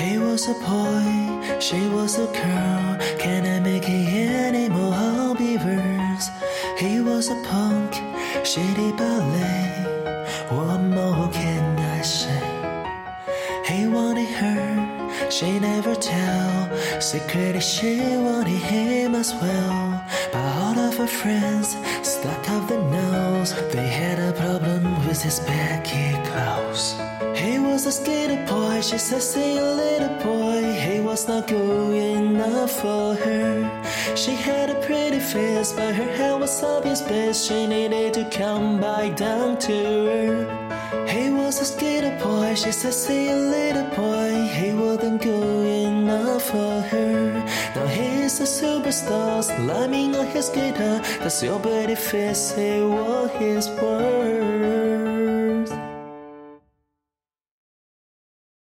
He was a boy, she was a girl. Can I make it any more beavers? He was a punk, she did ballet. What more can I say? He wanted her, she never tell. Secretly she wanted him as well. But all of her friends stuck up the nose. They had a problem with his baggy clothes. He was a skater boy, she said, see a little boy. He was not good enough for her. She had a pretty face, but her hair was up obvious best. She needed to come back down to her. He was a skater boy, she said, see a little boy. He wasn't good enough for her. Now he's a superstar, slamming on his guitar. The silver face, it was his word.